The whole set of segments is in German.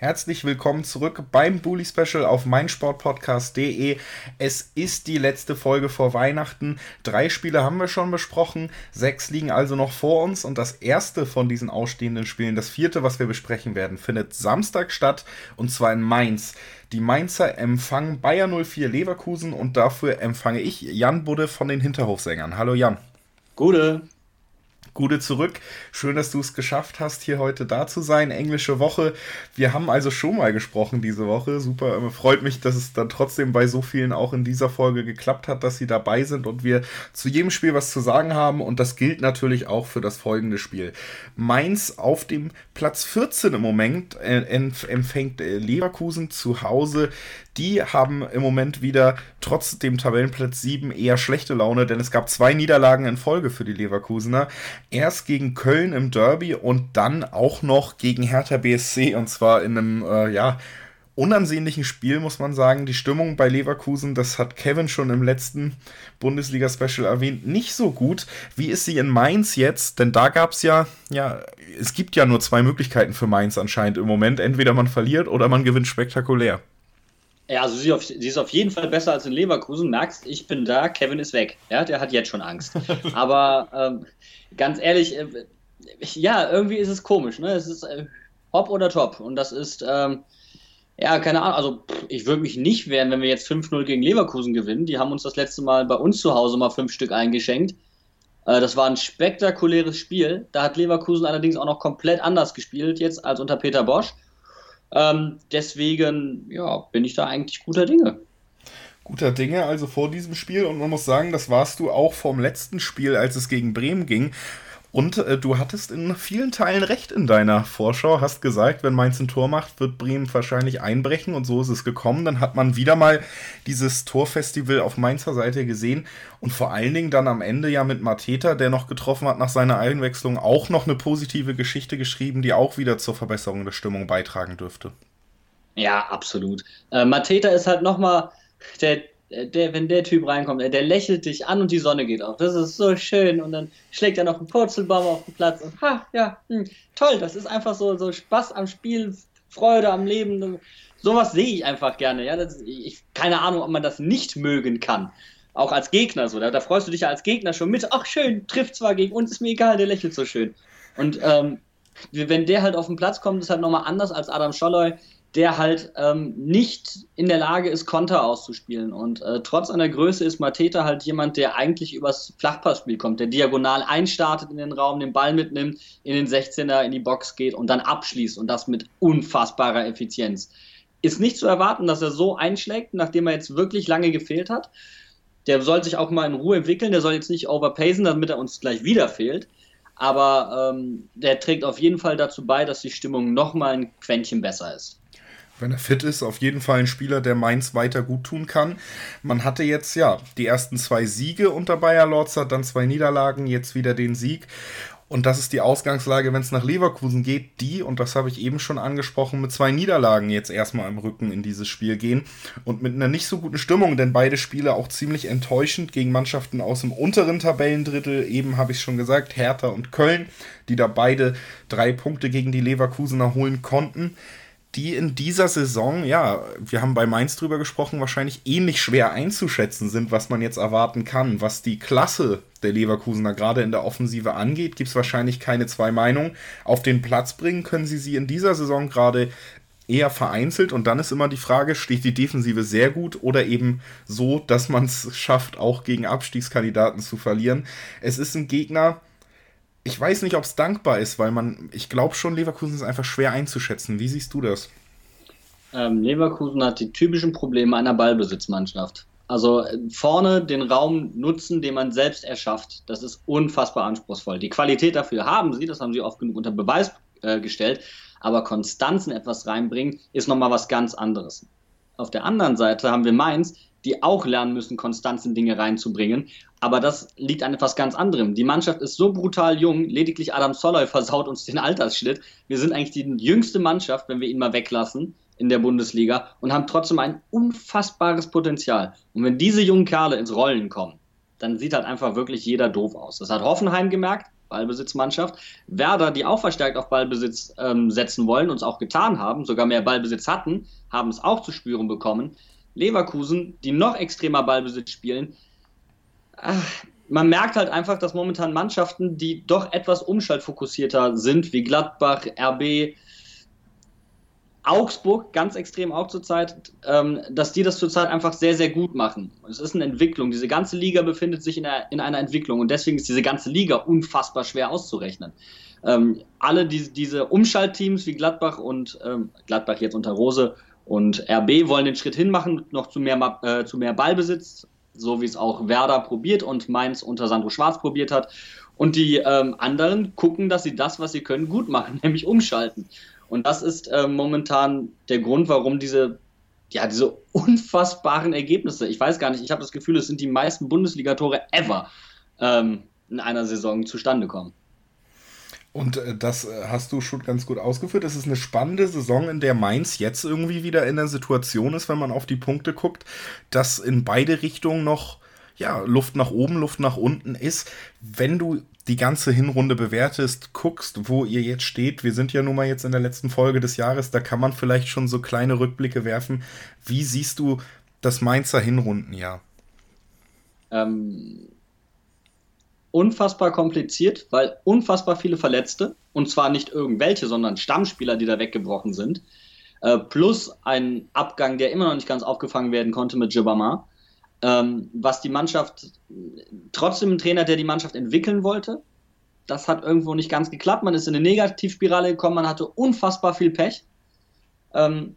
Herzlich willkommen zurück beim Bully Special auf meinsportpodcast.de. Es ist die letzte Folge vor Weihnachten. Drei Spiele haben wir schon besprochen, sechs liegen also noch vor uns und das erste von diesen ausstehenden Spielen, das vierte, was wir besprechen werden, findet Samstag statt und zwar in Mainz. Die Mainzer empfangen Bayer 04 Leverkusen und dafür empfange ich Jan Budde von den Hinterhofsängern. Hallo Jan. Gute. Gute zurück. Schön, dass du es geschafft hast, hier heute da zu sein. Englische Woche. Wir haben also schon mal gesprochen diese Woche. Super. Ähm, freut mich, dass es dann trotzdem bei so vielen auch in dieser Folge geklappt hat, dass sie dabei sind und wir zu jedem Spiel was zu sagen haben. Und das gilt natürlich auch für das folgende Spiel. Mainz auf dem Platz 14 im Moment äh, empfängt äh, Leverkusen zu Hause die haben im Moment wieder trotz dem Tabellenplatz 7 eher schlechte Laune, denn es gab zwei Niederlagen in Folge für die Leverkusener. Erst gegen Köln im Derby und dann auch noch gegen Hertha BSC und zwar in einem, äh, ja, unansehnlichen Spiel, muss man sagen. Die Stimmung bei Leverkusen, das hat Kevin schon im letzten Bundesliga-Special erwähnt, nicht so gut. Wie ist sie in Mainz jetzt? Denn da gab es ja, ja, es gibt ja nur zwei Möglichkeiten für Mainz anscheinend im Moment. Entweder man verliert oder man gewinnt spektakulär. Ja, also sie, auf, sie, ist auf jeden Fall besser als in Leverkusen. Merkst, ich bin da, Kevin ist weg. Ja, der hat jetzt schon Angst. Aber ähm, ganz ehrlich, äh, ja, irgendwie ist es komisch. Ne? Es ist äh, hopp oder top. Und das ist, ähm, ja, keine Ahnung. Also pff, ich würde mich nicht wehren, wenn wir jetzt 5-0 gegen Leverkusen gewinnen. Die haben uns das letzte Mal bei uns zu Hause mal fünf Stück eingeschenkt. Äh, das war ein spektakuläres Spiel. Da hat Leverkusen allerdings auch noch komplett anders gespielt jetzt als unter Peter Bosch. Ähm, deswegen ja, bin ich da eigentlich guter Dinge. Guter Dinge also vor diesem Spiel und man muss sagen, das warst du auch vom letzten Spiel, als es gegen Bremen ging. Und äh, du hattest in vielen Teilen recht in deiner Vorschau, hast gesagt, wenn Mainz ein Tor macht, wird Bremen wahrscheinlich einbrechen und so ist es gekommen. Dann hat man wieder mal dieses Torfestival auf Mainzer Seite gesehen und vor allen Dingen dann am Ende ja mit Mateta, der noch getroffen hat nach seiner Einwechslung, auch noch eine positive Geschichte geschrieben, die auch wieder zur Verbesserung der Stimmung beitragen dürfte. Ja, absolut. Äh, Mateta ist halt nochmal der der, wenn der Typ reinkommt, der lächelt dich an und die Sonne geht auf. Das ist so schön. Und dann schlägt er noch einen Purzelbaum auf den Platz und ha, ja, hm, toll. Das ist einfach so, so Spaß am Spiel, Freude am Leben. Sowas sehe ich einfach gerne. Ja, das, ich, keine Ahnung, ob man das nicht mögen kann. Auch als Gegner so. Da, da freust du dich ja als Gegner schon mit. Ach, schön, trifft zwar gegen uns, ist mir egal, der lächelt so schön. Und ähm, wenn der halt auf den Platz kommt, ist halt nochmal anders als Adam Scholloy der halt ähm, nicht in der Lage ist, Konter auszuspielen. Und äh, trotz seiner Größe ist Mateta halt jemand, der eigentlich übers Flachpassspiel kommt, der diagonal einstartet in den Raum, den Ball mitnimmt, in den 16er, in die Box geht und dann abschließt und das mit unfassbarer Effizienz. Ist nicht zu erwarten, dass er so einschlägt, nachdem er jetzt wirklich lange gefehlt hat. Der soll sich auch mal in Ruhe entwickeln, der soll jetzt nicht overpacen, damit er uns gleich wieder fehlt. Aber ähm, der trägt auf jeden Fall dazu bei, dass die Stimmung nochmal ein Quäntchen besser ist wenn er fit ist, auf jeden Fall ein Spieler, der Mainz weiter gut tun kann. Man hatte jetzt ja die ersten zwei Siege unter Bayer Lorzer, dann zwei Niederlagen, jetzt wieder den Sieg. Und das ist die Ausgangslage, wenn es nach Leverkusen geht, die, und das habe ich eben schon angesprochen, mit zwei Niederlagen jetzt erstmal im Rücken in dieses Spiel gehen und mit einer nicht so guten Stimmung, denn beide Spiele auch ziemlich enttäuschend gegen Mannschaften aus dem unteren Tabellendrittel, eben habe ich schon gesagt, Hertha und Köln, die da beide drei Punkte gegen die Leverkusener holen konnten die in dieser Saison, ja, wir haben bei Mainz drüber gesprochen, wahrscheinlich ähnlich schwer einzuschätzen sind, was man jetzt erwarten kann. Was die Klasse der Leverkusener gerade in der Offensive angeht, gibt es wahrscheinlich keine zwei Meinungen. Auf den Platz bringen können sie sie in dieser Saison gerade eher vereinzelt und dann ist immer die Frage, steht die Defensive sehr gut oder eben so, dass man es schafft, auch gegen Abstiegskandidaten zu verlieren. Es ist ein Gegner, ich weiß nicht, ob es dankbar ist, weil man, ich glaube schon, Leverkusen ist einfach schwer einzuschätzen. Wie siehst du das? Ähm, Leverkusen hat die typischen Probleme einer Ballbesitzmannschaft. Also äh, vorne den Raum nutzen, den man selbst erschafft. Das ist unfassbar anspruchsvoll. Die Qualität dafür haben sie, das haben sie oft genug unter Beweis äh, gestellt. Aber Konstanzen etwas reinbringen, ist nochmal was ganz anderes. Auf der anderen Seite haben wir Mainz, die auch lernen müssen, Konstanzen Dinge reinzubringen. Aber das liegt an etwas ganz anderem. Die Mannschaft ist so brutal jung, lediglich Adam Soloy versaut uns den Altersschnitt. Wir sind eigentlich die jüngste Mannschaft, wenn wir ihn mal weglassen in der Bundesliga und haben trotzdem ein unfassbares Potenzial. Und wenn diese jungen Kerle ins Rollen kommen, dann sieht halt einfach wirklich jeder doof aus. Das hat Hoffenheim gemerkt, Ballbesitzmannschaft. Werder, die auch verstärkt auf Ballbesitz ähm, setzen wollen und es auch getan haben, sogar mehr Ballbesitz hatten, haben es auch zu spüren bekommen. Leverkusen, die noch extremer Ballbesitz spielen. Ach, man merkt halt einfach, dass momentan Mannschaften, die doch etwas umschaltfokussierter sind, wie Gladbach, RB, Augsburg, ganz extrem auch zurzeit, ähm, dass die das zurzeit einfach sehr, sehr gut machen. Es ist eine Entwicklung. Diese ganze Liga befindet sich in, einer, in einer Entwicklung und deswegen ist diese ganze Liga unfassbar schwer auszurechnen. Ähm, alle die, diese Umschaltteams wie Gladbach und ähm, Gladbach jetzt unter Rose und RB wollen den Schritt hinmachen, noch zu mehr, äh, zu mehr Ballbesitz, so wie es auch Werder probiert und Mainz unter Sandro Schwarz probiert hat. Und die ähm, anderen gucken, dass sie das, was sie können, gut machen, nämlich umschalten. Und das ist äh, momentan der Grund, warum diese, ja, diese unfassbaren Ergebnisse, ich weiß gar nicht, ich habe das Gefühl, es sind die meisten Bundesligatore ever ähm, in einer Saison zustande kommen. Und äh, das äh, hast du schon ganz gut ausgeführt. Es ist eine spannende Saison, in der Mainz jetzt irgendwie wieder in der Situation ist, wenn man auf die Punkte guckt, dass in beide Richtungen noch ja, Luft nach oben, Luft nach unten ist. Wenn du die ganze Hinrunde bewertest, guckst, wo ihr jetzt steht. Wir sind ja nun mal jetzt in der letzten Folge des Jahres, da kann man vielleicht schon so kleine Rückblicke werfen. Wie siehst du das Mainzer Hinrundenjahr? Ähm, unfassbar kompliziert, weil unfassbar viele Verletzte, und zwar nicht irgendwelche, sondern Stammspieler, die da weggebrochen sind, äh, plus ein Abgang, der immer noch nicht ganz aufgefangen werden konnte mit Jabama ähm, was die Mannschaft, trotzdem ein Trainer, der die Mannschaft entwickeln wollte. Das hat irgendwo nicht ganz geklappt. Man ist in eine Negativspirale gekommen, man hatte unfassbar viel Pech. Ähm,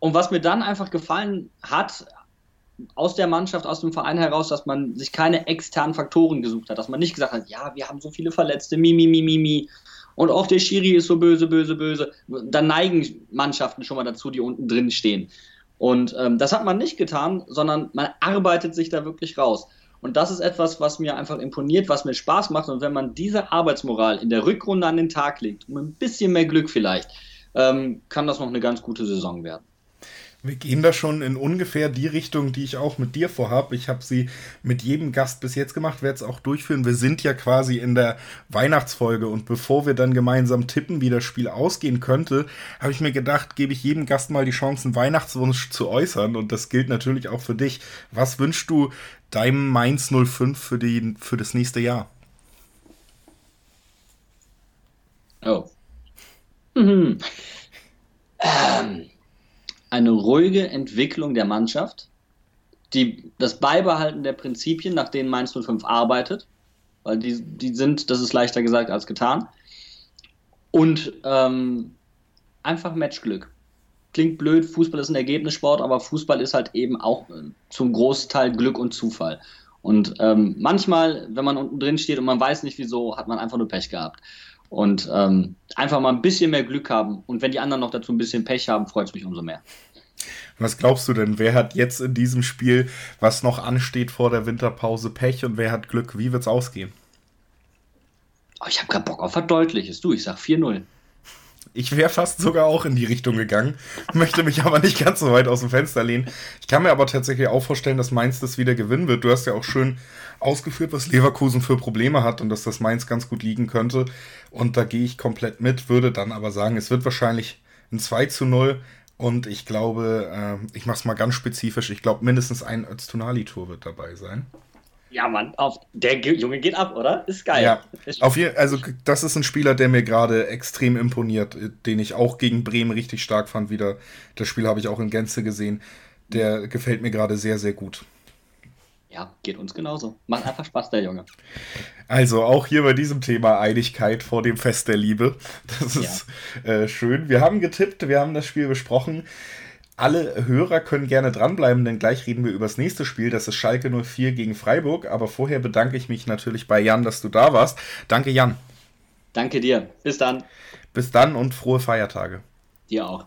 und was mir dann einfach gefallen hat, aus der Mannschaft, aus dem Verein heraus, dass man sich keine externen Faktoren gesucht hat, dass man nicht gesagt hat, ja, wir haben so viele Verletzte, mi, mi, mi, mi, mi. Und auch der Schiri ist so böse, böse, böse. Dann neigen Mannschaften schon mal dazu, die unten drin stehen. Und ähm, das hat man nicht getan, sondern man arbeitet sich da wirklich raus. Und das ist etwas, was mir einfach imponiert, was mir Spaß macht. Und wenn man diese Arbeitsmoral in der Rückrunde an den Tag legt, um ein bisschen mehr Glück vielleicht, ähm, kann das noch eine ganz gute Saison werden. Wir gehen da schon in ungefähr die Richtung, die ich auch mit dir vorhabe. Ich habe sie mit jedem Gast bis jetzt gemacht, werde es auch durchführen. Wir sind ja quasi in der Weihnachtsfolge und bevor wir dann gemeinsam tippen, wie das Spiel ausgehen könnte, habe ich mir gedacht, gebe ich jedem Gast mal die Chance, einen Weihnachtswunsch zu äußern und das gilt natürlich auch für dich. Was wünschst du deinem Mainz 05 für, die, für das nächste Jahr? Oh. Mhm. Ähm eine ruhige Entwicklung der Mannschaft, die, das Beibehalten der Prinzipien, nach denen Mainz 05 arbeitet, weil die, die sind, das ist leichter gesagt als getan, und ähm, einfach Matchglück. Klingt blöd, Fußball ist ein Ergebnissport, aber Fußball ist halt eben auch äh, zum Großteil Glück und Zufall. Und ähm, manchmal, wenn man unten drin steht und man weiß nicht wieso, hat man einfach nur Pech gehabt. Und ähm, einfach mal ein bisschen mehr Glück haben. Und wenn die anderen noch dazu ein bisschen Pech haben, freut es mich umso mehr. Was glaubst du denn? Wer hat jetzt in diesem Spiel, was noch ansteht vor der Winterpause, Pech und wer hat Glück? Wie wird es ausgehen? Oh, ich habe gerade Bock auf was Deutliches. Du, ich sag 4-0. Ich wäre fast sogar auch in die Richtung gegangen, möchte mich aber nicht ganz so weit aus dem Fenster lehnen. Ich kann mir aber tatsächlich auch vorstellen, dass Mainz das wieder gewinnen wird. Du hast ja auch schön ausgeführt, was Leverkusen für Probleme hat und dass das Mainz ganz gut liegen könnte. Und da gehe ich komplett mit, würde dann aber sagen, es wird wahrscheinlich ein 2 zu 0. Und ich glaube, äh, ich mache es mal ganz spezifisch, ich glaube, mindestens ein Öztunali-Tour wird dabei sein. Ja, Mann, auf, der Junge geht ab, oder? Ist geil. Ja, auf jeden, also das ist ein Spieler, der mir gerade extrem imponiert, den ich auch gegen Bremen richtig stark fand wieder. Das Spiel habe ich auch in Gänze gesehen. Der gefällt mir gerade sehr, sehr gut. Ja, geht uns genauso. Macht einfach Spaß, der Junge. Also auch hier bei diesem Thema Einigkeit vor dem Fest der Liebe. Das ist ja. äh, schön. Wir haben getippt, wir haben das Spiel besprochen. Alle Hörer können gerne dranbleiben, denn gleich reden wir über das nächste Spiel. Das ist Schalke 04 gegen Freiburg. Aber vorher bedanke ich mich natürlich bei Jan, dass du da warst. Danke, Jan. Danke dir. Bis dann. Bis dann und frohe Feiertage. Dir auch.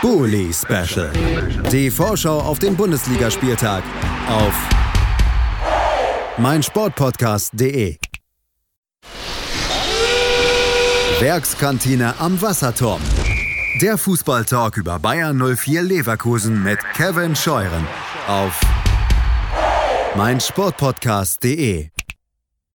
Bully Special. Die Vorschau auf den Bundesligaspieltag auf meinsportpodcast.de. Werkskantine am Wasserturm. Der Fußballtalk über Bayern 04 Leverkusen mit Kevin Scheuren auf mein Sportpodcast.de